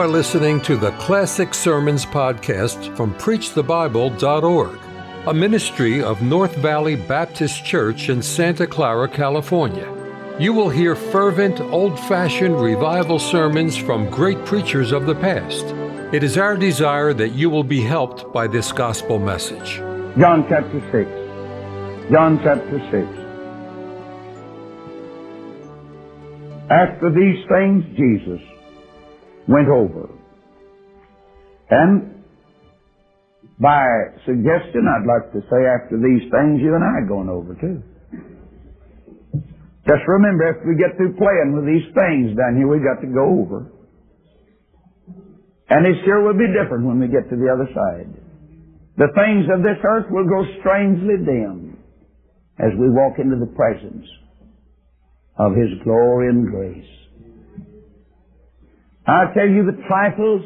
are listening to the Classic Sermons podcast from PreachTheBible.org, a ministry of North Valley Baptist Church in Santa Clara, California. You will hear fervent, old fashioned revival sermons from great preachers of the past. It is our desire that you will be helped by this gospel message. John chapter 6. John chapter 6. After these things, Jesus went over. And by suggestion, I'd like to say after these things, you and I are going over too. Just remember, if we get through playing with these things down here, we've got to go over. And it sure will be different when we get to the other side. The things of this earth will grow strangely dim as we walk into the presence of His glory and grace. I tell you the trifles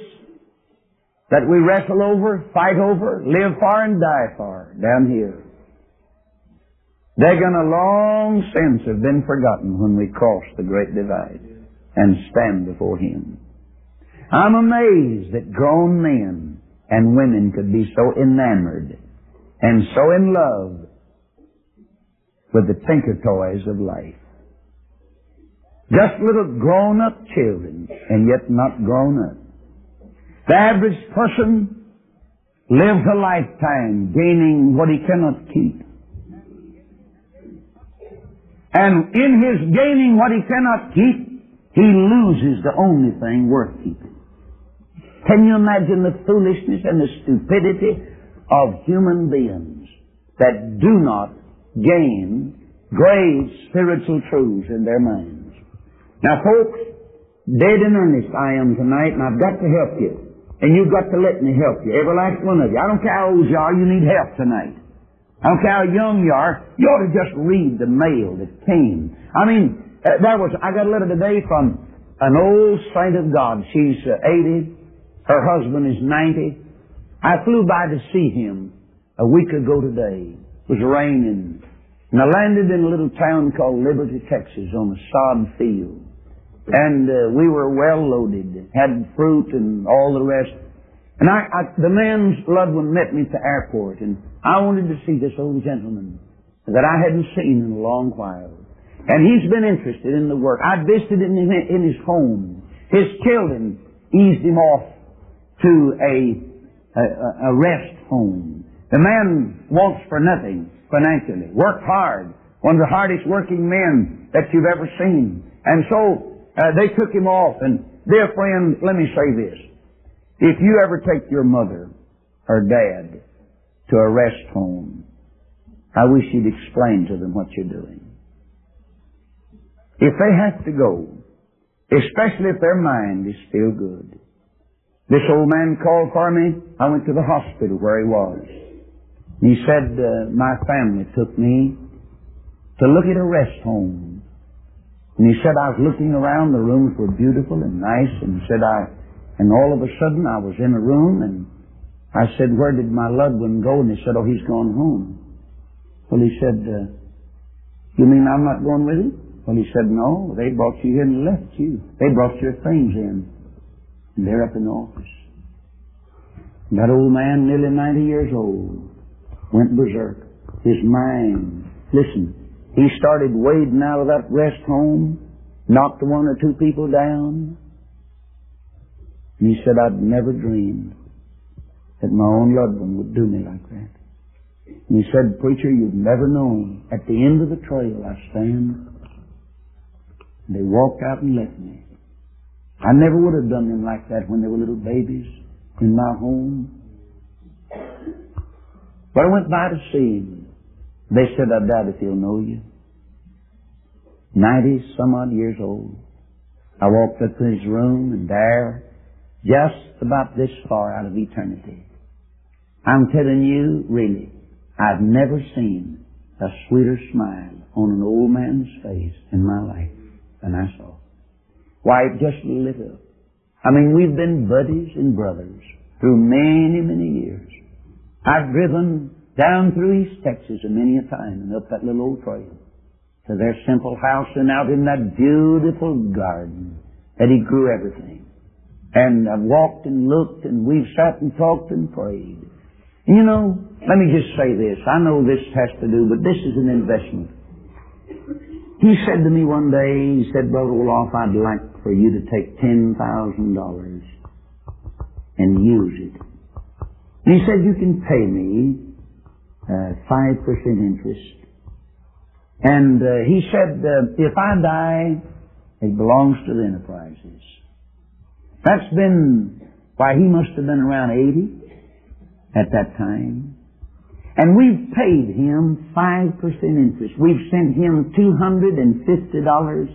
that we wrestle over, fight over, live for and die for down here. They're going to long since have been forgotten when we cross the great divide and stand before Him. I'm amazed that grown men and women could be so enamored and so in love with the tinker toys of life. Just little grown up children and yet not grown up. The average person lives a lifetime gaining what he cannot keep. And in his gaining what he cannot keep, he loses the only thing worth keeping. Can you imagine the foolishness and the stupidity of human beings that do not gain great spiritual truths in their minds? Now folks, dead in earnest I am tonight and I've got to help you. And you've got to let me help you. Every last one of you. I don't care how old you are, you need help tonight. I don't care how young you are, you ought to just read the mail that came. I mean, uh, there was, I got a letter today from an old saint of God. She's uh, 80. Her husband is 90. I flew by to see him a week ago today. It was raining. And I landed in a little town called Liberty, Texas on a sod field. And uh, we were well loaded, had fruit and all the rest. And I, I, the man's loved one met me at the airport, and I wanted to see this old gentleman that I hadn't seen in a long while. And he's been interested in the work. I visited him in his home. His children eased him off to a, a, a rest home. The man wants for nothing financially. Worked hard. One of the hardest working men that you've ever seen. And so uh, they took him off. And dear friend, let me say this. If you ever take your mother or dad to a rest home, I wish you'd explain to them what you're doing. If they have to go, especially if their mind is still good. This old man called for me. I went to the hospital where he was. He said, uh, my family took me to look at a rest home. And he said, I was looking around, the rooms were beautiful and nice, and he said, I, and all of a sudden I was in a room and I said, where did my loved one go? And he said, oh, he's gone home. Well, he said, uh, you mean I'm not going with him? Well, he said, no, they brought you here and left you. They brought your things in. And they're up in the office. And that old man, nearly 90 years old, went berserk. His mind, listen, he started wading out of that rest home, knocked one or two people down. And he said, I'd never dreamed that my own loved one would do me like that. And he said, Preacher, you've never known. At the end of the trail I stand. And they walked out and left me. I never would have done them like that when they were little babies in my home. But I went by to see him. They said, I doubt if he'll know you. Ninety some odd years old. I walked up to his room and there, just about this far out of eternity, I'm telling you, really, I've never seen a sweeter smile on an old man's face in my life than I saw. Why, it just lit up. I mean, we've been buddies and brothers through many, many years. I've driven down through East Texas a many a time and up that little old trail to their simple house and out in that beautiful garden that he grew everything. And I've walked and looked and we've sat and talked and prayed. You know, let me just say this. I know this has to do, but this is an investment. He said to me one day, he said, Brother Roloff, I'd like for you to take $10,000 and use it. And he said, you can pay me 5% interest. And uh, he said, uh, if I die, it belongs to the enterprises. That's been, why he must have been around 80 at that time. And we've paid him 5% interest. We've sent him $250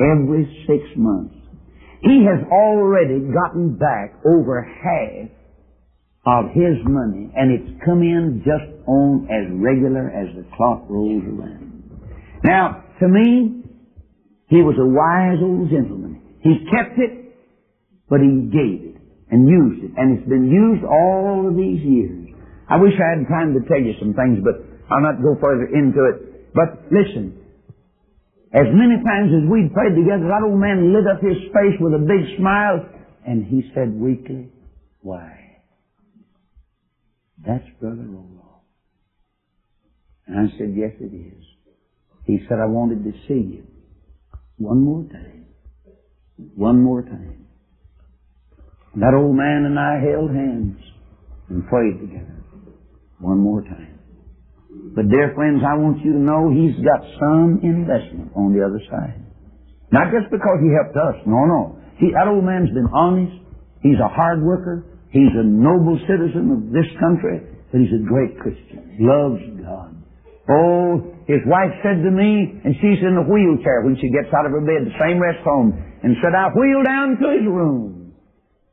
every six months. He has already gotten back over half of his money, and it's come in just on as regular as the clock rolls around. Now, to me, he was a wise old gentleman. He kept it, but he gave it and used it. And it's been used all of these years. I wish I had time to tell you some things, but I'll not go further into it. But listen, as many times as we'd prayed together, that old man lit up his face with a big smile, and he said weakly, Why? That's Brother Roloff. And I said, Yes, it is. He said, I wanted to see you one more time. One more time. That old man and I held hands and prayed together one more time. But dear friends, I want you to know he's got some investment on the other side. Not just because he helped us. No, no. He, that old man's been honest. He's a hard worker. He's a noble citizen of this country. But he's a great Christian. Loves God. Oh, his wife said to me, and she's in a wheelchair when she gets out of her bed, the same rest home, and said, I wheel down to his room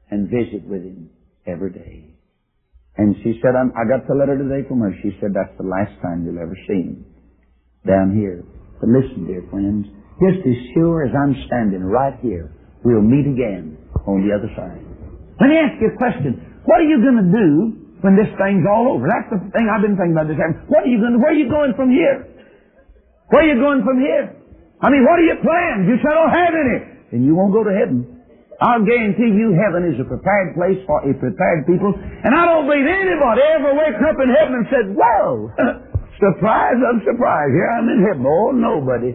and visit with him every day. And she said, i got the letter today from her. She said, that's the last time you'll ever see him down here. But listen, dear friends, just as sure as I'm standing right here, we'll meet again on the other side. Let me ask you a question. What are you going to do when this thing's all over? That's the thing I've been thinking about this time. What are you going to, where are you going from here? Where are you going from here? I mean, what are your plans? You said, I don't have any. Then you won't go to heaven. I'll guarantee you heaven is a prepared place for a prepared people. And I don't believe anybody ever wakes up in heaven and said, whoa, surprise, I'm surprised. Here I'm in heaven. Oh, nobody.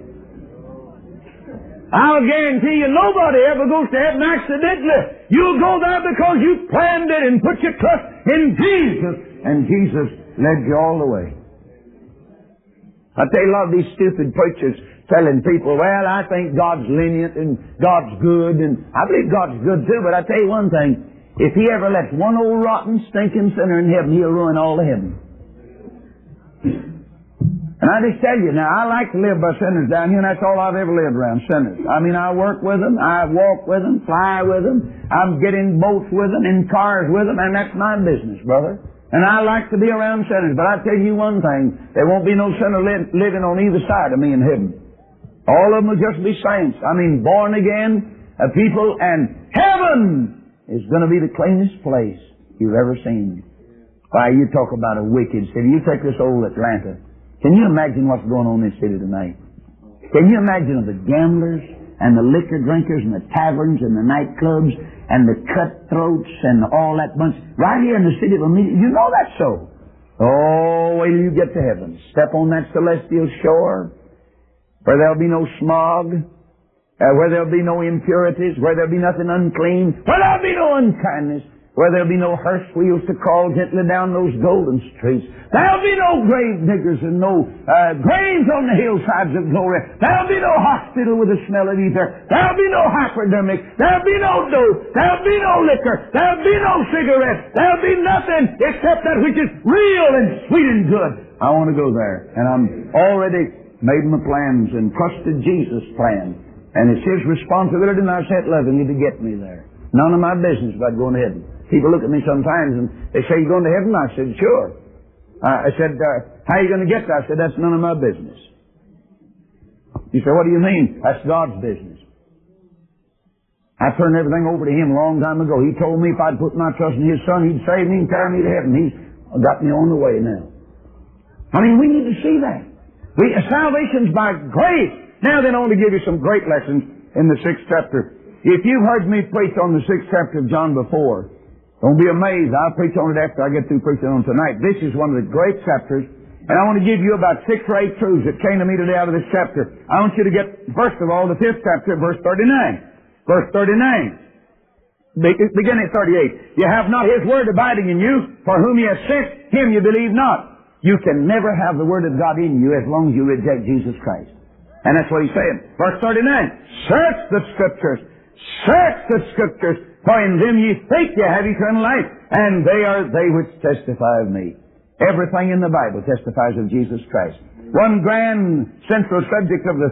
I'll guarantee you nobody ever goes to heaven accidentally. You'll go there because you planned it and put your trust in Jesus. And Jesus led you all the way. I tell you, a lot of these stupid preachers telling people, well, I think God's lenient and God's good, and I believe God's good too, but I tell you one thing, if He ever lets one old rotten, stinking sinner in heaven, He'll ruin all of heaven. And I just tell you, now, I like to live by sinners down here, and that's all I've ever lived around, sinners. I mean, I work with them, I walk with them, fly with them, I'm getting boats with them, in cars with them, and that's my business, brother. And I like to be around sinners, but I tell you one thing, there won't be no sinner li- living on either side of me in heaven. All of them will just be saints. I mean, born again people, and heaven is going to be the cleanest place you've ever seen. Why, you talk about a wicked city. You take this old Atlanta. Can you imagine what's going on in this city tonight? Can you imagine the gamblers and the liquor drinkers and the taverns and the nightclubs and the cutthroats and all that bunch right here in the city of Amelia? You know that's so. Oh, wait till you get to heaven. Step on that celestial shore where there'll be no smog, uh, where there'll be no impurities, where there'll be nothing unclean, where there'll be no unkindness, where there'll be no hearse wheels to crawl gently down those golden streets. There'll be no grave diggers and no uh, graves on the hillsides of glory. There'll be no hospital with the smell of ether. There'll be no hypodermic. There'll be no dope. There'll be no liquor. There'll be no cigarettes. There'll be nothing except that which is real and sweet and good. I want to go there, and I'm already made my plans and trusted Jesus' plan. And it's His responsibility, and I said, loving you to get me there. None of my business about going to heaven. People look at me sometimes and they say, you going to heaven? I said, sure. Uh, I said, uh, how are you going to get there? I said, that's none of my business. You say, what do you mean? That's God's business. I turned everything over to Him a long time ago. He told me if I'd put my trust in His Son, He'd save me and carry me to heaven. He's got me on the way now. I mean, we need to see that. We, salvation's by grace. Now then, I want to give you some great lessons in the sixth chapter if you've heard me preach on the sixth chapter of John before, don't be amazed. I'll preach on it after I get through preaching on tonight. This is one of the great chapters, and I want to give you about six or eight truths that came to me today out of this chapter. I want you to get, first of all, the fifth chapter, verse 39. Verse 39. Beginning at 38. You have not His Word abiding in you, for whom He has sent, Him you believe not. You can never have the Word of God in you as long as you reject Jesus Christ. And that's what He's saying. Verse 39. Search the Scriptures. Search the Scriptures for in them ye think ye have eternal life, and they are they which testify of me. Everything in the Bible testifies of Jesus Christ. One grand central subject of the,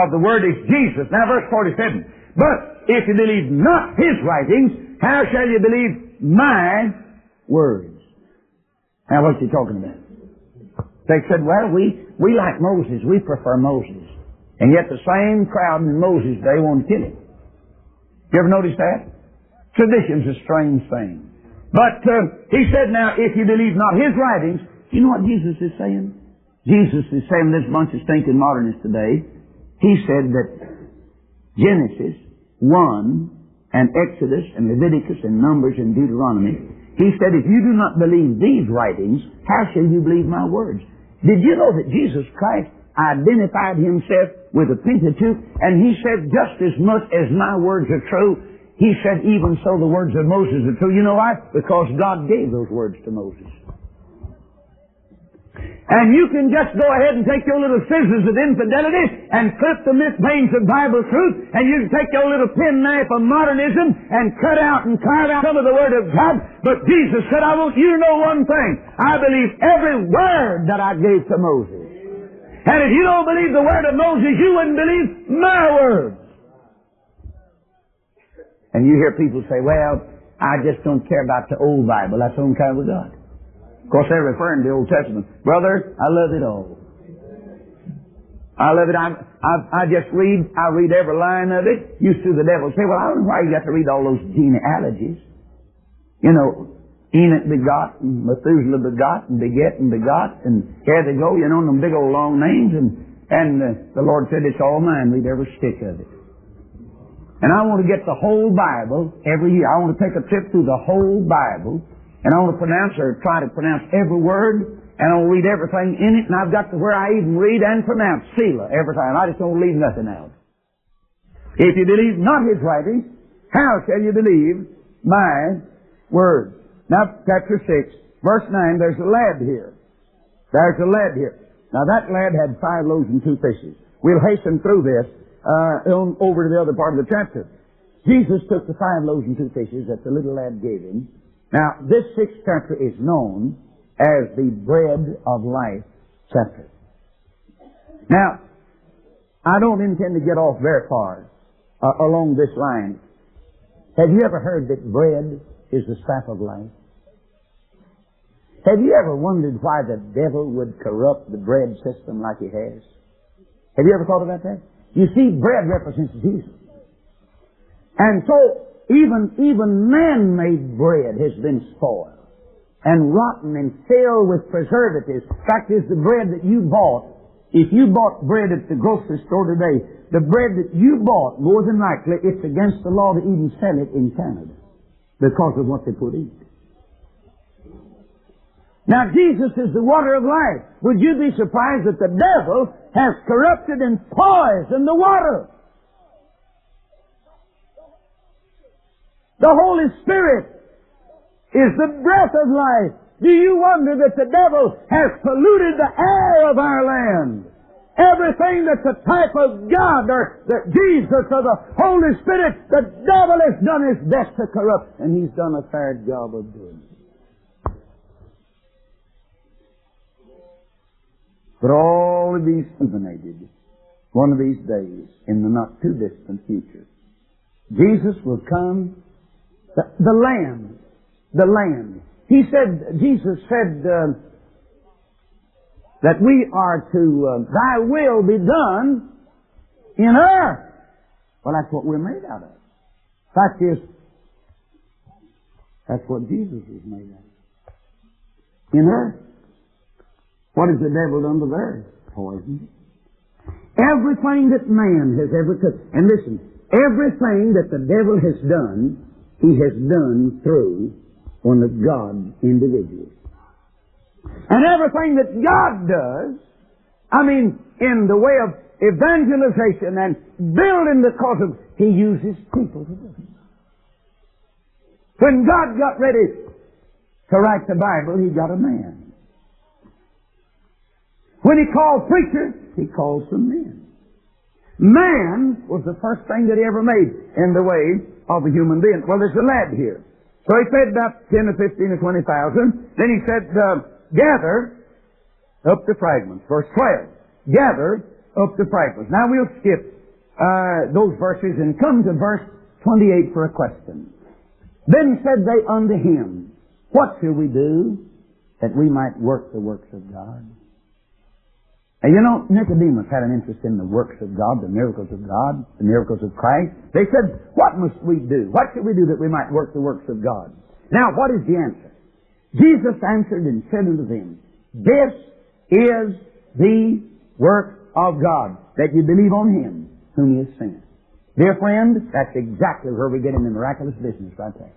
of the Word is Jesus. Now verse 47. But if you believe not His writings, how shall you believe my words? Now what's he talking about? They said, well, we, we like Moses. We prefer Moses. And yet the same crowd in Moses' day to kill him. You ever notice that? Tradition's a strange thing. But uh, he said, now, if you believe not his writings, you know what Jesus is saying? Jesus is saying this bunch of stinking modernists today. He said that Genesis 1 and Exodus and Leviticus and Numbers and Deuteronomy, he said, if you do not believe these writings, how shall you believe my words? Did you know that Jesus Christ identified himself with the Pentateuch and he said, just as much as my words are true, he said, even so the words of Moses are true. You know why? Because God gave those words to Moses. And you can just go ahead and take your little scissors of infidelity and clip the veins of Bible truth, and you can take your little penknife of modernism and cut out and carve out some of the Word of God. But Jesus said, I want you to know one thing. I believe every word that I gave to Moses. And if you don't believe the Word of Moses, you wouldn't believe my words. And you hear people say, well, I just don't care about the old Bible. That's the only kind of God. Of course, they're referring to the Old Testament. Brother, I love it all. I love it. I, I, I just read, I read every line of it. Used to the devil say, well, I don't know why you got to read all those genealogies. You know, Enoch begot, and Methuselah begot, and beget, and begot, and here they go, you know, them big old long names, and, and uh, the Lord said, it's all mine, read every stick of it. And I want to get the whole Bible every year. I want to take a trip through the whole Bible, and I want to pronounce or try to pronounce every word, and I'll read everything in it, and I've got to where I even read and pronounce Selah every time. I just don't leave nothing out. If you believe not his writing, how shall you believe my word? Now, chapter 6, verse 9, there's a lad here. There's a lad here. Now, that lad had five loaves and two fishes. We'll hasten through this uh, on, over to the other part of the chapter. Jesus took the five loaves and two fishes that the little lad gave him. Now, this sixth chapter is known as the bread of life chapter. Now, I don't intend to get off very far uh, along this line. Have you ever heard that bread is the staff of life? Have you ever wondered why the devil would corrupt the bread system like he has? Have you ever thought about that? You see, bread represents Jesus. And so, even, even man-made bread has been spoiled and rotten and filled with preservatives. Fact is, the bread that you bought, if you bought bread at the grocery store today, the bread that you bought, more than likely, it's against the law to even sell it in Canada because of what they put in it. Now Jesus is the water of life. Would you be surprised that the devil has corrupted and poisoned the water? The Holy Spirit is the breath of life. Do you wonder that the devil has polluted the air of our land? Everything that's a type of God or the Jesus or the Holy Spirit, the devil has done his best to corrupt, and he's done a fair job of doing it. But all of these illuminated one of these days in the not too distant future. Jesus will come, the, the Lamb, the Lamb. He said, Jesus said uh, that we are to, uh, Thy will be done in earth. Well, that's what we're made out of. Fact is, that's what Jesus was made out of. In earth. What has the devil done to theirs? Poison. Everything that man has ever took. And listen, everything that the devil has done, he has done through one of God's individuals. And everything that God does, I mean, in the way of evangelization and building the cause He uses people to do it. When God got ready to write the Bible, He got a man. When He called preachers, He called some men. Man was the first thing that He ever made in the way of a human being. Well, there's a lad here. So He fed about 10 or 15 or 20,000. Then He said, uh, gather up the fragments. Verse 12. Gather up the fragments. Now we'll skip uh, those verses and come to verse 28 for a question. Then said they unto him, What shall we do that we might work the works of God? And you know, Nicodemus had an interest in the works of God, the miracles of God, the miracles of Christ. They said, What must we do? What should we do that we might work the works of God? Now, what is the answer? Jesus answered and said unto them, This is the work of God, that you believe on Him whom He has sent. Dear friend, that's exactly where we get in the miraculous business right there.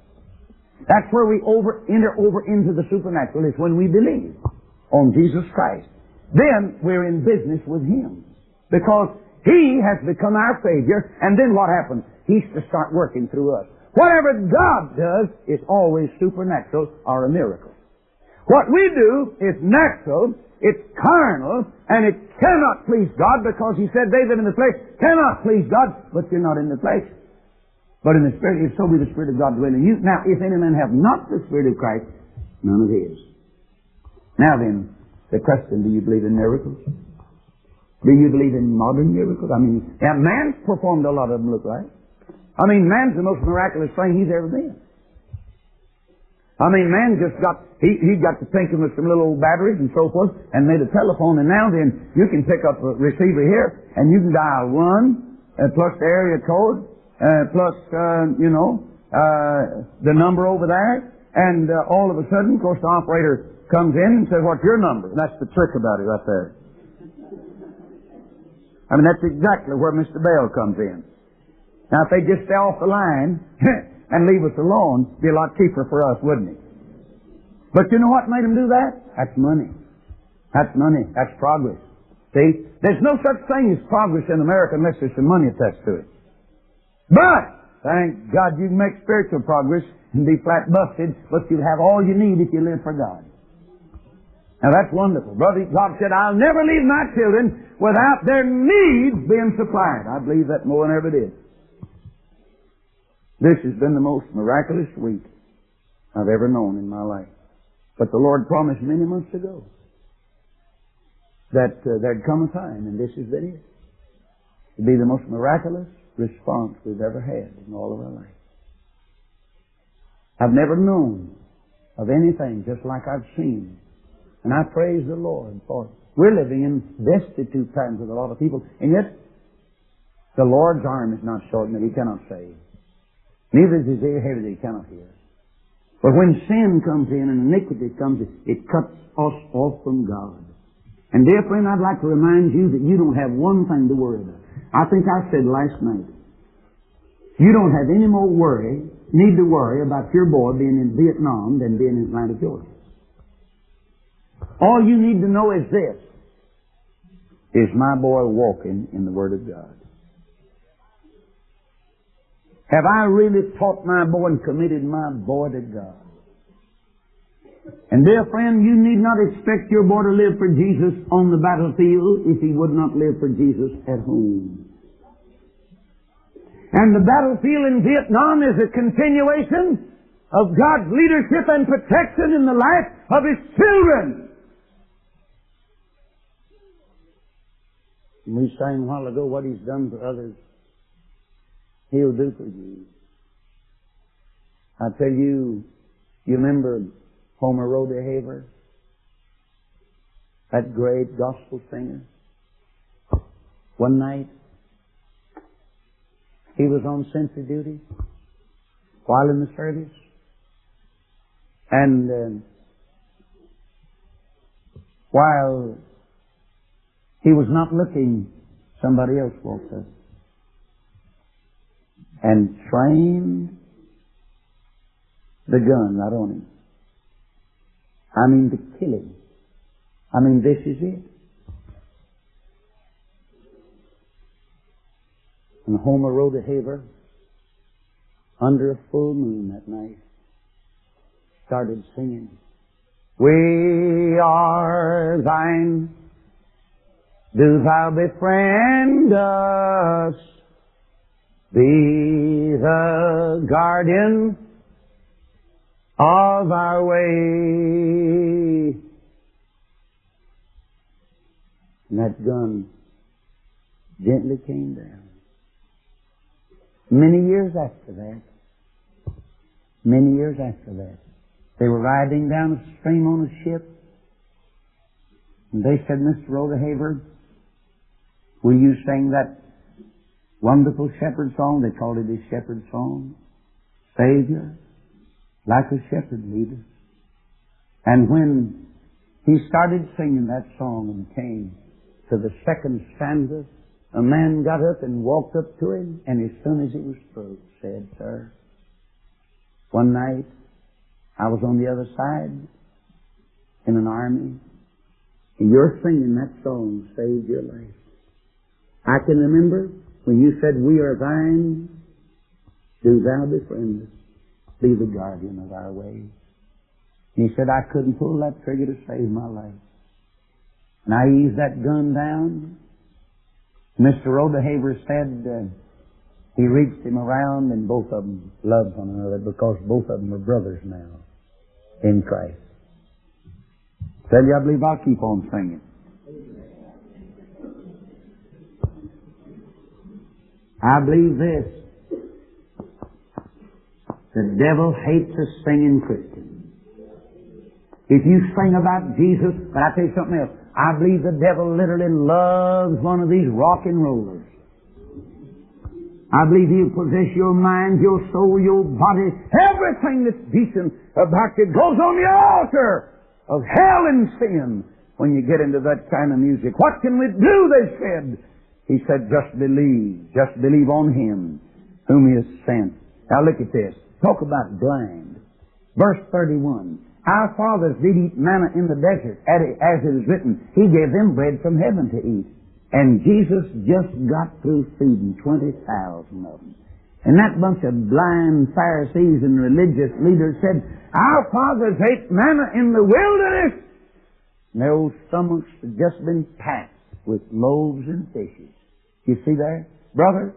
That's where we over, enter over into the supernatural, is when we believe on Jesus Christ. Then we're in business with Him. Because He has become our Savior, and then what happens? He's to start working through us. Whatever God does is always supernatural or a miracle. What we do is natural, it's carnal, and it cannot please God because He said David in the flesh cannot please God, but you're not in the flesh. But in the Spirit, if so be the Spirit of God dwelling in you. Now, if any man have not the Spirit of Christ, none of his. Now then, the question, do you believe in miracles? Do you believe in modern miracles? I mean, man's performed a lot of them, look like. I mean, man's the most miraculous thing he's ever been. I mean, man just got, he, he got to thinking with some little old batteries and so forth and made a telephone and now then you can pick up a receiver here and you can dial one uh, plus the area code uh, plus, uh, you know, uh, the number over there and uh, all of a sudden, of course, the operator comes in and says, what's your number? That's the trick about it right there. I mean, that's exactly where Mr. Bell comes in. Now, if they just stay off the line, and leave us alone, it'd be a lot cheaper for us, wouldn't it? But you know what made them do that? That's money. That's money. That's progress. See? There's no such thing as progress in America unless there's some money attached to it. But, thank God you can make spiritual progress and be flat busted, but you'll have all you need if you live for God. Now that's wonderful. Brother, God said, I'll never leave my children without their needs being supplied. I believe that more than ever did. This has been the most miraculous week I've ever known in my life. But the Lord promised many months ago that uh, there'd come a time, and this been it, to be the most miraculous response we've ever had in all of our life. I've never known of anything just like I've seen. And I praise the Lord for it. We're living in destitute times with a lot of people, and yet the Lord's arm is not shortened that He cannot save. Neither is his ear heavy that he cannot hear. But when sin comes in and iniquity comes in, it cuts us off from God. And dear friend, I'd like to remind you that you don't have one thing to worry about. I think I said last night, you don't have any more worry, need to worry about your boy being in Vietnam than being in Atlanta, Georgia. All you need to know is this. Is my boy walking in the Word of God? Have I really taught my boy and committed my boy to God? And dear friend, you need not expect your boy to live for Jesus on the battlefield if he would not live for Jesus at home. And the battlefield in Vietnam is a continuation of God's leadership and protection in the life of His children. We sang a while ago what He's done for others. He'll do for you. I tell you, you remember Homer Rodeheaver? That great gospel singer? One night, he was on sentry duty while in the service. And uh, while he was not looking, somebody else walked up. and trained the gun right on him. I mean to kill him. I mean this is it. And Homer Rodeheaver, under a full moon that night, started singing, We are thine, do thou befriend us, be the guardian of our way. And that gun gently came down. Many years after that, many years after that, they were riding down a stream on a ship, and they said, Mr. Rodeheaver, will you sing that wonderful shepherd song? They called it his shepherd song. Savior, like a shepherd leader. And when he started singing that song and came to the second stanza, a man got up and walked up to him, and as soon as he was through, said, Sir, one night I was on the other side in an army, and you're singing that song saved your life. I can remember when you said, We are thine, do thou befriend us, be the guardian of our ways. And he said, I couldn't pull that trigger to save my life. And I eased that gun down. Mr. Rodeheaver said uh, he reached him around and both of them loved one another because both of them are brothers now in Christ. Tell you, I believe I'll keep on singing. I believe this. The devil hates a singing Christian. If you sing about Jesus, but I tell you something else. I believe the devil literally loves one of these rock and rollers. I believe he'll possess your mind, your soul, your body, everything that's decent about you goes on the altar of hell and sin when you get into that kind of music. What can we do, they said. He said, just believe. Just believe on him whom he has sent. Now look at this. Talk about blind. Verse 31. Our fathers did eat manna in the desert, as it is written, He gave them bread from heaven to eat. And Jesus just got through feeding 20,000 of them. And that bunch of blind Pharisees and religious leaders said, Our fathers ate manna in the wilderness. And their old stomachs had just been packed with loaves and fishes. You see there? Brother,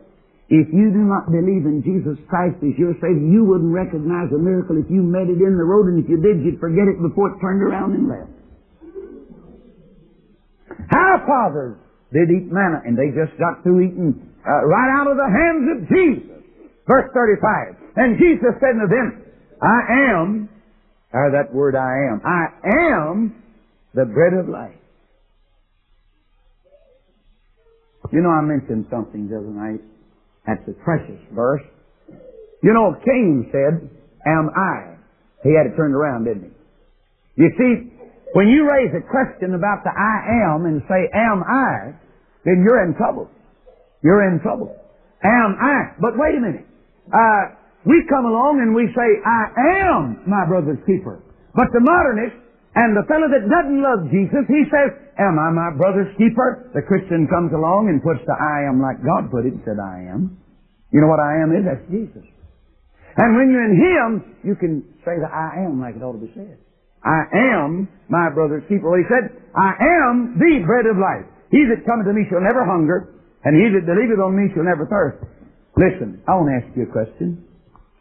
if you do not believe in Jesus Christ as your Savior, you wouldn't recognize a miracle if you met it in the road, and if you did, you'd forget it before it turned around and left. Our fathers did eat manna, and they just got through eating uh, right out of the hands of Jesus. Verse 35. And Jesus said to them, I am, or that word I am, I am the bread of life. You know, I mentioned something the other night that's a precious verse. You know, Cain said, Am I? He had it turned around, didn't he? You see, when you raise a question about the I am and say, Am I? then you're in trouble. You're in trouble. Am I? But wait a minute. Uh, we come along and we say, I am my brother's keeper. But the modernist and the fellow that doesn't love Jesus, he says, Am I my brother's keeper? The Christian comes along and puts the I am like God put it and said, I am. You know what I am is? That's Jesus. And when you're in Him, you can say the I am like it ought to be said. I am my brother's keeper. Well, he said, I am the bread of life. He that cometh to me shall never hunger, and he that believeth on me shall never thirst. Listen, I want to ask you a question,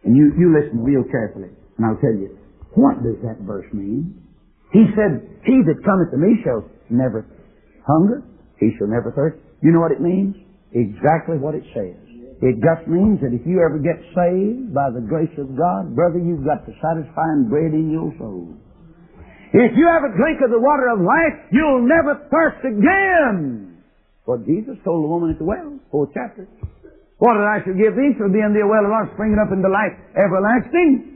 and you, you listen real carefully, and I'll tell you, what does that verse mean? He said, He that cometh to me shall never hunger. He shall never thirst. You know what it means? Exactly what it says. It just means that if you ever get saved by the grace of God, brother, you've got the satisfying bread in your soul. If you ever drink of the water of life, you'll never thirst again. What Jesus told the woman at the well, fourth chapter. Water that I shall give thee shall be in thee a well of life springing up into life everlasting.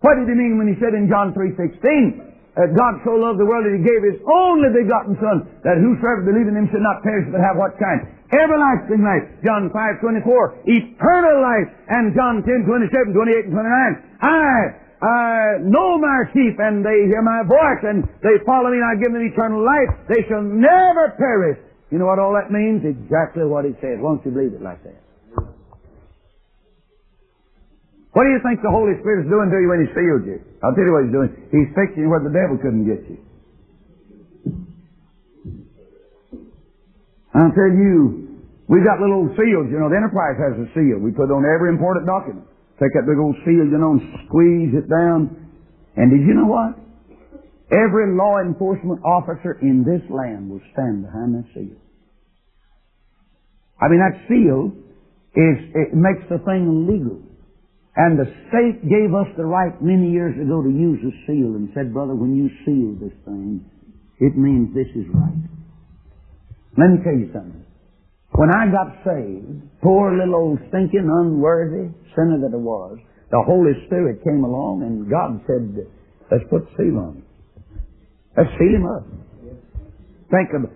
What did he mean when he said in John 3.16, that uh, God so loved the world that He gave His only begotten Son, that whosoever believe in Him should not perish but have what kind? Everlasting life. John 5.24. Eternal life. And John 10, 27, 28, and 29. I, I know my sheep, and they hear my voice, and they follow me, and I give them eternal life. They shall never perish. You know what all that means? Exactly what He says. Won't you believe it like that? What do you think the Holy Spirit is doing to you when He sealed you? I'll tell you what He's doing. He's fixing you where the devil couldn't get you. I'll tell you, we've got little old seals, you know, the Enterprise has a seal. We put on every important document. Take that big old seal, you know, and squeeze it down. And did you know what? Every law enforcement officer in this land will stand behind that seal. I mean, that seal is, it makes the thing legal. And the state gave us the right many years ago to use a seal and said, brother, when you seal this thing, it means this is right. Let me tell you something. When I got saved, poor little old stinking, unworthy sinner that I was, the Holy Spirit came along and God said, let's put the seal on him. Let's seal him up. Think of it.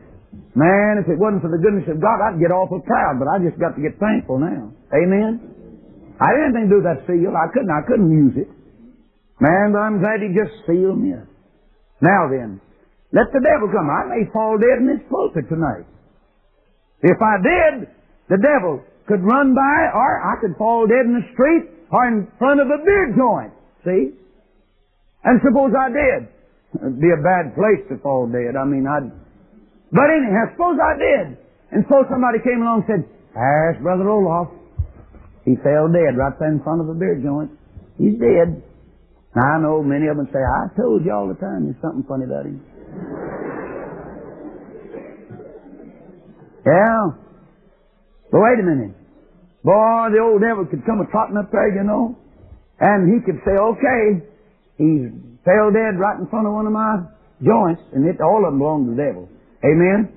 Man, if it wasn't for the goodness of God, I'd get awful proud, but I just got to get thankful now. Amen? I didn't anything to do with that seal. I couldn't. I couldn't use it. Man, but I'm glad he just sealed me up. Now then, let the devil come. I may fall dead in this pulpit tonight. If I did, the devil could run by, or I could fall dead in the street, or in front of a beer joint. See? And suppose I did. It'd be a bad place to fall dead. I mean, I'd... But anyhow, suppose I did. And suppose somebody came along and said, Ask Brother Roloff. He fell dead right there in front of a beer joint. He's dead. Now I know many of them say, I told you all the time there's something funny about him. yeah. But wait a minute. Boy, the old devil could come a trotting up there, you know, and he could say, okay, he fell dead right in front of one of my joints, and it, all of them belong to the devil. Amen?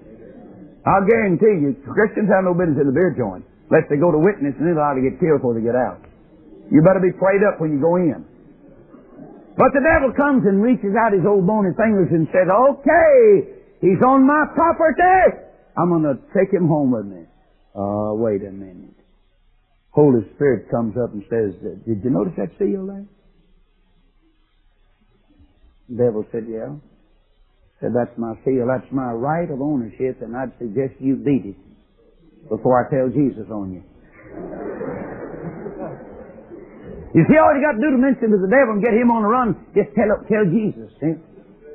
I'll guarantee you, Christians have no business in the beer joint lest they go to witness and they're liable to get killed before they get out. You better be prayed up when you go in. But the devil comes and reaches out his old bony fingers and says, okay, he's on my property. I'm going to take him home with me. Uh, wait a minute. Holy Spirit comes up and says, did you notice that seal there? The devil said, yeah. Said, that's my seal. That's my right of ownership, and I'd suggest you beat it before I tell Jesus on you. You see, all you got to do to mention to the devil and get him on the run, just tell tell Jesus. See?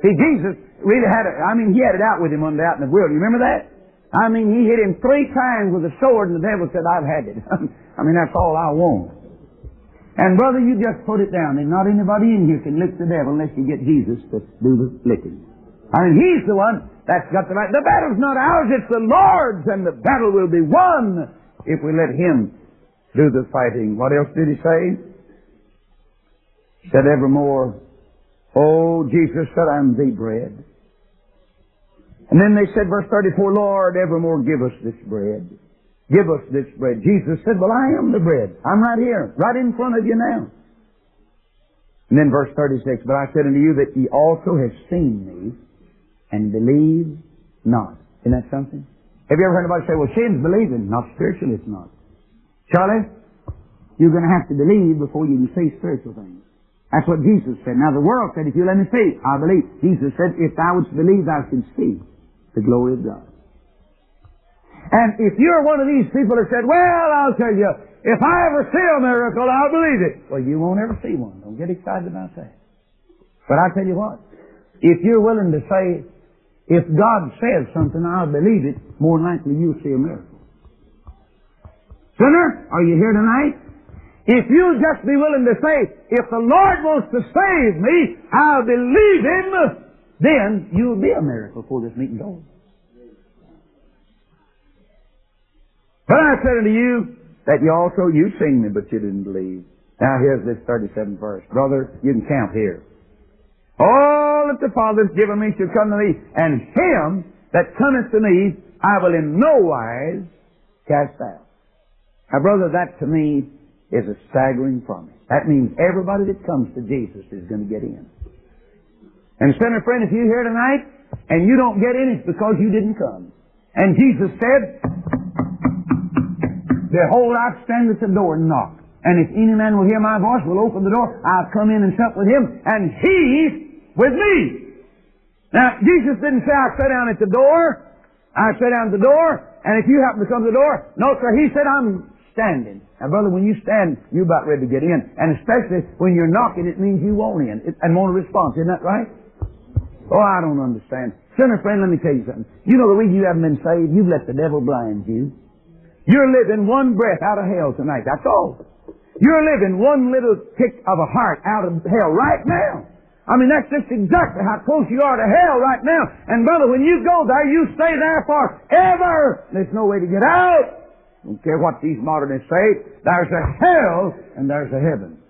see, Jesus really had it. I mean, he had it out with him one day out in the wilderness. You remember that? I mean, he hit him three times with a sword, and the devil said, "I've had it." I mean, that's all I want. And brother, you just put it down. and not anybody in here can lick the devil unless you get Jesus to do the licking. I mean, he's the one that's got the right. The battle's not ours, it's the Lord's, and the battle will be won if we let Him do the fighting. What else did He say? He said evermore, Oh, Jesus said, I'm the bread. And then they said, verse 34, Lord, evermore give us this bread. Give us this bread. Jesus said, Well, I am the bread. I'm right here, right in front of you now. And then verse 36, But I said unto you that ye also have seen me, and believe not. Isn't that something? Have you ever heard anybody say, well, sin's believing? Not spiritual, it's not. Charlie, you're going to have to believe before you can see spiritual things. That's what Jesus said. Now the world said, if you let me see, I believe. Jesus said, if thou wouldst believe, thou should see the glory of God. And if you're one of these people that said, well, I'll tell you, if I ever see a miracle, I'll believe it. Well, you won't ever see one. Don't get excited about that. But I tell you what, if you're willing to say, if God says something, I'll believe it. More likely you'll see a miracle. Sinner, are you here tonight? If you'll just be willing to say, if the Lord wants to save me, I'll believe Him, then you'll be a miracle before this meeting. But I said unto you that you also, you sing me, but you didn't believe. Now here's this 37th verse. Brother, you can count here. All that the Father has given me shall come to me, and him that cometh to me I will in no wise cast out. Now, brother, that to me is a staggering promise. That means everybody that comes to Jesus is going to get in. And sinner friend, if you're here tonight and you don't get in, it's because you didn't come. And Jesus said, Behold, I stand at the door and knock. And if any man will hear my voice, will open the door, I'll come in and sup with him, and he's with me. Now, Jesus didn't say, I sat down at the door. I sat down at the door, and if you happen to come to the door, no, sir, he said, I'm standing. Now, brother, when you stand, you're about ready to get in. And especially when you're knocking, it means you want in and want a response. Isn't that right? Oh, I don't understand. Sinner friend, let me tell you something. You know the reason you haven't been saved? You've let the devil blind you. You're living one breath out of hell tonight. That's all. You're living one little tick of a heart out of hell right now. I mean, that's just exactly how close you are to hell right now. And brother, when you go there, you stay there forever. There's no way to get out. Don't care what these modernists say. There's a hell and there's a heaven.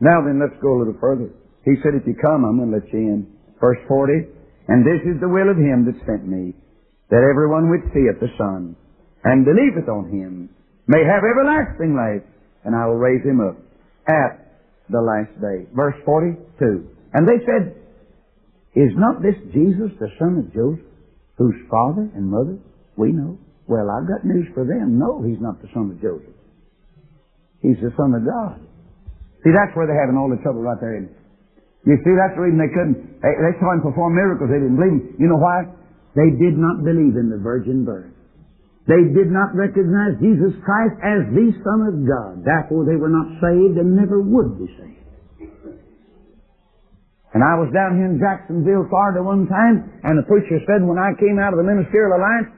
Now then, let's go a little further. He said, if you come, I'm going to let you in. Verse 40. And this is the will of him that sent me, that everyone which seeth the Son and believeth on him may have everlasting life, and I will raise him up at the last day. Verse 42. And they said, Is not this Jesus the son of Joseph, whose father and mother we know? Well, I've got news for them. No, he's not the son of Joseph. He's the son of God. See, that's where they're having all the trouble right there. You see, that's the reason they couldn't. They, saw him perform miracles. They didn't believe him. You know why? They did not believe in the virgin birth. They did not recognize Jesus Christ as the Son of God. Therefore, they were not saved and never would be saved. And I was down here in Jacksonville, Florida one time, and the preacher said when I came out of the Ministerial Alliance,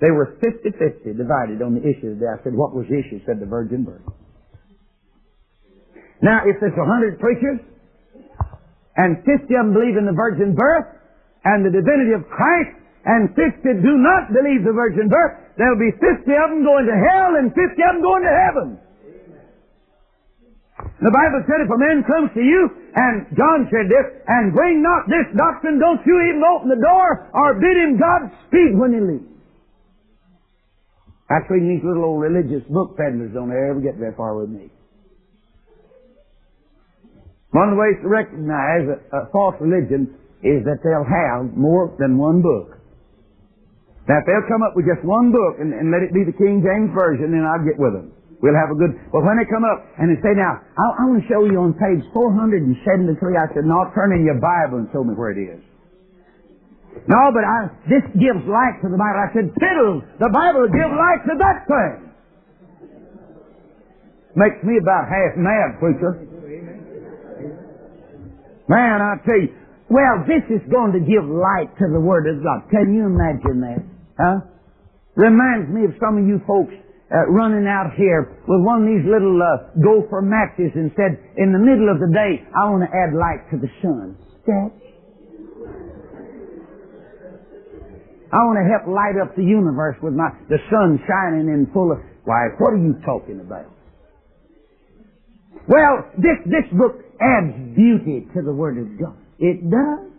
they were 50-50 divided on the issue. I said, what was the issue? Said, the virgin birth. Now, if there's a hundred preachers, and 50 of them believe in the virgin birth, and the divinity of Christ, and 50 do not believe the virgin birth, there'll be 50 of them going to hell and 50 of them going to heaven. The Bible said if a man comes to you, and John said this, and bring not this doctrine, don't you even open the door or bid him Godspeed when he leaves. That's reading these little old religious book peddlers don't ever get very far with me. One of the ways to recognize a, a false religion is that they'll have more than one book. Now, if they'll come up with just one book and, and let it be the King James Version, then I'll get with them. We'll have a good, but when they come up and they say, now, I, I want to show you on page 473, I said, no, turn in your Bible and show me where it is. No, but I, this gives light to the Bible. I said, fiddle, the Bible gives light to that thing. Makes me about half mad, preacher. Man, I tell you, well, this is going to give light to the Word of God. Can you imagine that? Huh? Reminds me of some of you folks uh, running out here with one of these little uh, gopher matches and said, in the middle of the day, I want to add light to the sun. Sketch. I want to help light up the universe with my the sun shining in full of. Why? What are you talking about? Well, this this book adds beauty to the Word of God. It does.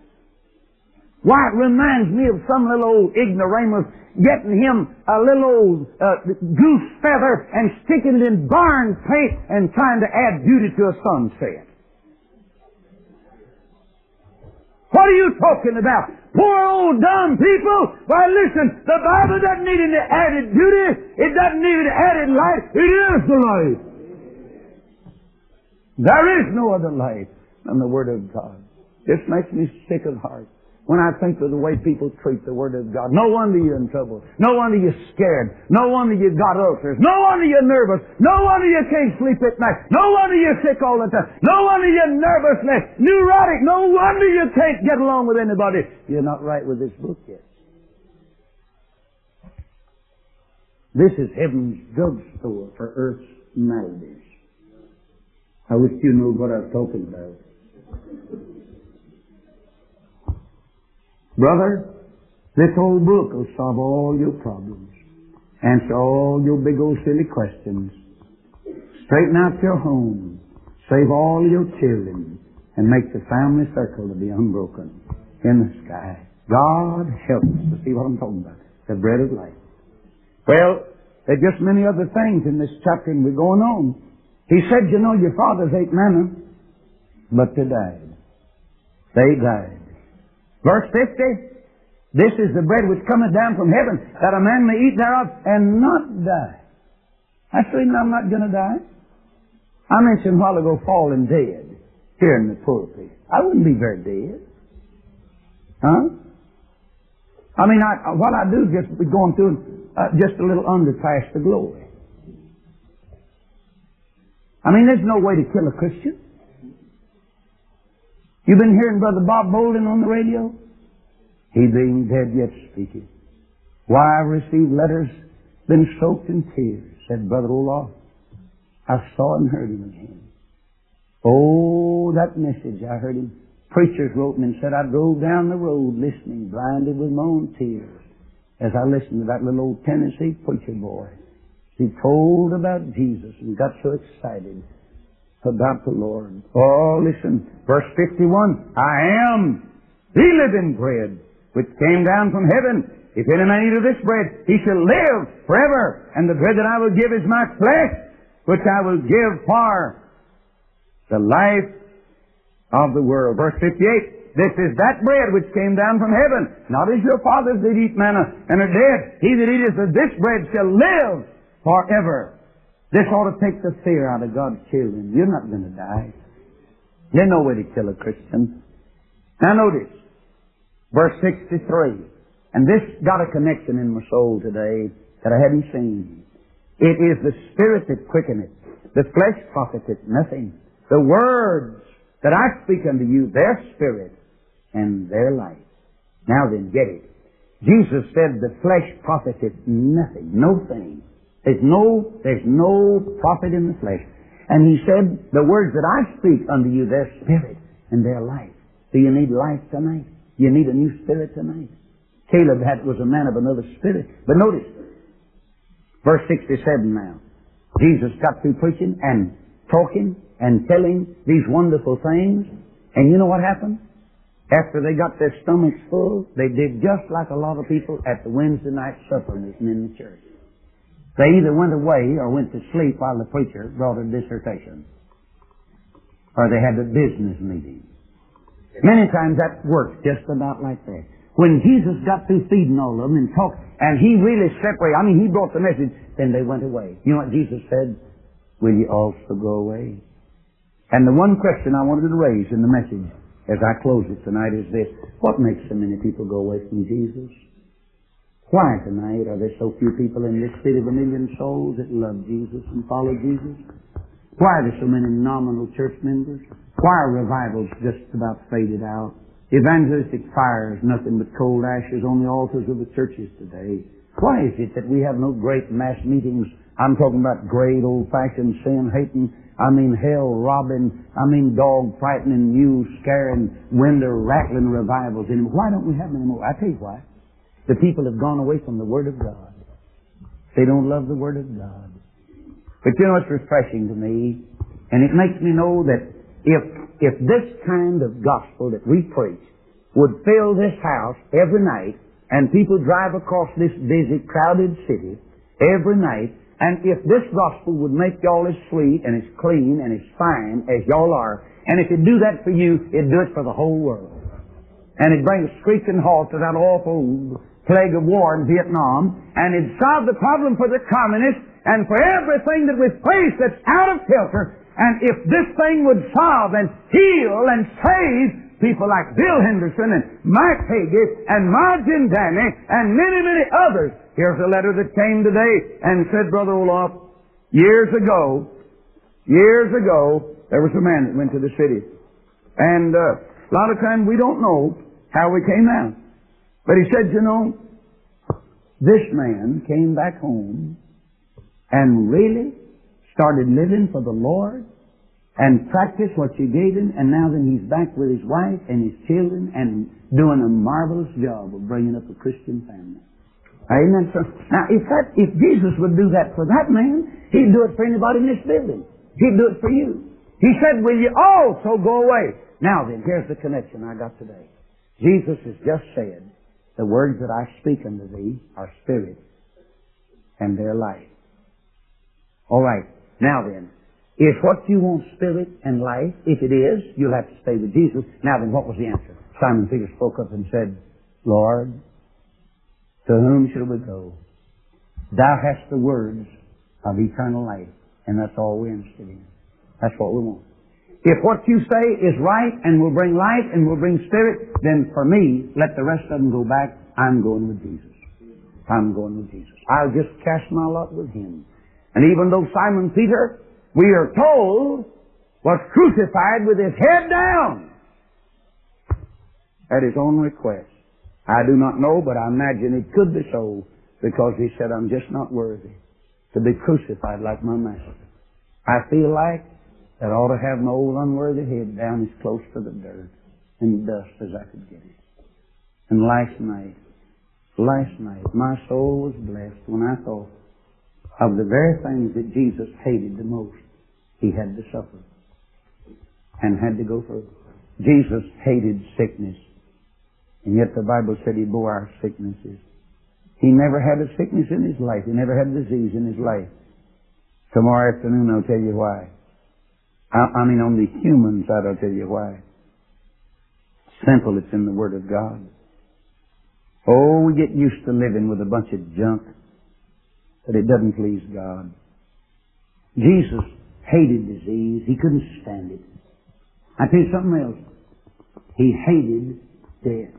Why, it reminds me of some little old ignoramus getting him a little old uh, goose feather and sticking it in barn paint and trying to add beauty to a sunset. What are you talking about? Poor old dumb people? Why listen, the Bible doesn't need any added beauty. It doesn't need any added light. It is the light. There is no other light than the Word of God. This makes me sick of heart when I think of the way people treat the Word of God. No wonder you're in trouble. No wonder you're scared. No wonder you got ulcers. No wonder you're nervous. No wonder you can't sleep at night. No wonder you're sick all the time. No wonder you're nervousness, neurotic. No wonder you can't get along with anybody. You're not right with this book yet. This is heaven's drugstore for earth's maladies. I wish you knew what I was talking about. Brother, this whole book will solve all your problems, answer all your big old silly questions, straighten out your home, save all your children, and make the family circle to be unbroken in the sky. God help us to see what I'm talking about. The bread of life. Well, there's just many other things in this chapter and we're going on. He said, you know, your fathers ate manna, but they died. They died. Verse 50, this is the bread which cometh down from heaven, that a man may eat thereof and not die. Reason I'm not going to die. I mentioned a while ago falling dead here in the pulpit. I wouldn't be very dead. Huh? I mean, I, what I do is just be going through uh, just a little under past the glory. I mean, there's no way to kill a Christian. You've been hearing Brother Bob Bolden on the radio? He being dead yet speaking. Why I've received letters, been soaked in tears, said Brother Roloff. I saw and heard him again. Oh, that message I heard him. Preachers wrote me and said I drove down the road listening, blinded with my own tears, as I listened to that little old Tennessee preacher boy. He told about Jesus and got so excited about the Lord. Oh, listen, verse 51, I am the living bread which came down from heaven. If any man eat of this bread, he shall live forever. And the bread that I will give is my flesh, which I will give for the life of the world. Verse 58, this is that bread which came down from heaven, not as your fathers did eat manna and are dead. He that eateth of this bread shall live forever. This ought to take the fear out of God's children. You're not going to die. There's no way to kill a Christian. Now notice, verse 63. And this got a connection in my soul today that I hadn't seen. It is the Spirit that quickeneth. The flesh profiteth nothing. The words that I speak unto you, their spirit and their life. Now then, get it. Jesus said the flesh profiteth nothing, no thing. There's no, there's no profit in the flesh. And he said, the words that I speak unto you, their spirit and their life. Do you need life tonight? You need a new spirit tonight. Caleb had, was a man of another spirit. But notice, verse 67 now. Jesus got through preaching and talking and telling these wonderful things. And you know what happened? After they got their stomachs full, they did just like a lot of people at the Wednesday night supper in the church. They either went away or went to sleep while the preacher brought a dissertation. Or they had a business meeting. Many times that works just about like that. When Jesus got through feeding all of them and talked, and he really separated, I mean, he brought the message, then they went away. You know what Jesus said? Will you also go away? And the one question I wanted to raise in the message as I close it tonight is this. What makes so many people go away from Jesus? Why tonight are there so few people in this city of a million souls that love Jesus and follow Jesus? Why are there so many nominal church members? Why are revivals just about faded out? Evangelistic fires, nothing but cold ashes on the altars of the churches today. Why is it that we have no great mass meetings? I'm talking about great old-fashioned sin-hating, I mean hell-robbing, I mean dog-frightening, mule-scaring, window-rattling revivals anymore. Why don't we have them anymore? I tell you why. The people have gone away from the Word of God. They don't love the Word of God. But you know, it's refreshing to me, and it makes me know that if, if this kind of gospel that we preach would fill this house every night, and people drive across this busy, crowded city every night, and if this gospel would make y'all as sweet and as clean and as fine as y'all are, and if it'd do that for you, it'd do it for the whole world. And it'd bring a screeching halt to that awful plague of war in Vietnam, and it solved the problem for the communists and for everything that we've that's out of kilter, and if this thing would solve and heal and save people like Bill Henderson and Mike Hagee and Martin Danny and many, many others, here's a letter that came today and said, Brother Roloff, years ago, years ago, there was a man that went to the city. And uh, a lot of times we don't know how we came out. But he said, you know, this man came back home and really started living for the Lord and practiced what you gave him, and now then he's back with his wife and his children and doing a marvelous job of bringing up a Christian family. Amen. So now, if that, if Jesus would do that for that man, he'd do it for anybody in this building. He'd do it for you. He said, "Will you also go away?" Now then, here's the connection I got today. Jesus has just said, "The words that I speak unto thee are spirit and their life." All right. Now then, If what you want spirit and life, if it is, you'll have to stay with Jesus. Now then, what was the answer? Simon Peter spoke up and said, Lord, to whom shall we go? Thou hast the words of eternal life. And that's all we're interested in. That's what we want. If what you say is right and will bring life and will bring spirit, then for me, let the rest of them go back. I'm going with Jesus. I'm going with Jesus. I'll just cast my lot with Him. And even though Simon Peter, we are told, was crucified with his head down at his own request. I do not know, but I imagine it could be so because he said, I'm just not worthy to be crucified like my master. I feel like that ought to have my old unworthy head down as close to the dirt and dust as I could get it. And last night, last night, my soul was blessed when I thought of the very things that Jesus hated the most. He had to suffer and had to go through. Jesus hated sickness. And yet the Bible said he bore our sicknesses. He never had a sickness in his life. He never had a disease in his life. Tomorrow afternoon I'll tell you why. I, I mean on the human side I'll tell you why. Simple, it's in the Word of God. Oh, we get used to living with a bunch of junk, but it doesn't please God. Jesus hated disease. He couldn't stand it. I tell you something else. He hated death.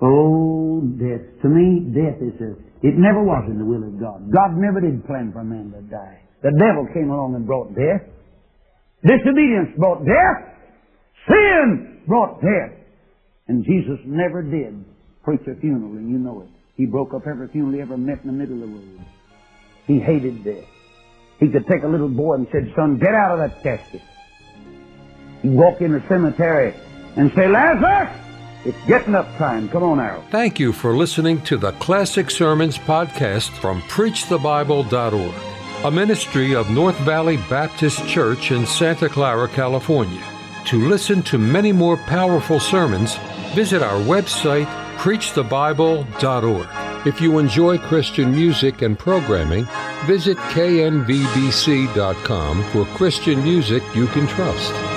Oh, death. To me, death is a, it never was in the will of God. God never did plan for man to die. The devil came along and brought death. Disobedience brought death. Sin brought death. And Jesus never did preach a funeral, and you know it. He broke up every funeral he ever met in the middle of the road. He hated death. He could take a little boy and said, son, get out of that casket. He'd walk in the cemetery and say, Lazarus, it's getting up time. Come on out. Thank you for listening to the Classic Sermons podcast from PreachTheBible.org, a ministry of North Valley Baptist Church in Santa Clara, California. To listen to many more powerful sermons, visit our website, PreachTheBible.org. If you enjoy Christian music and programming, visit knvbc.com for Christian music you can trust.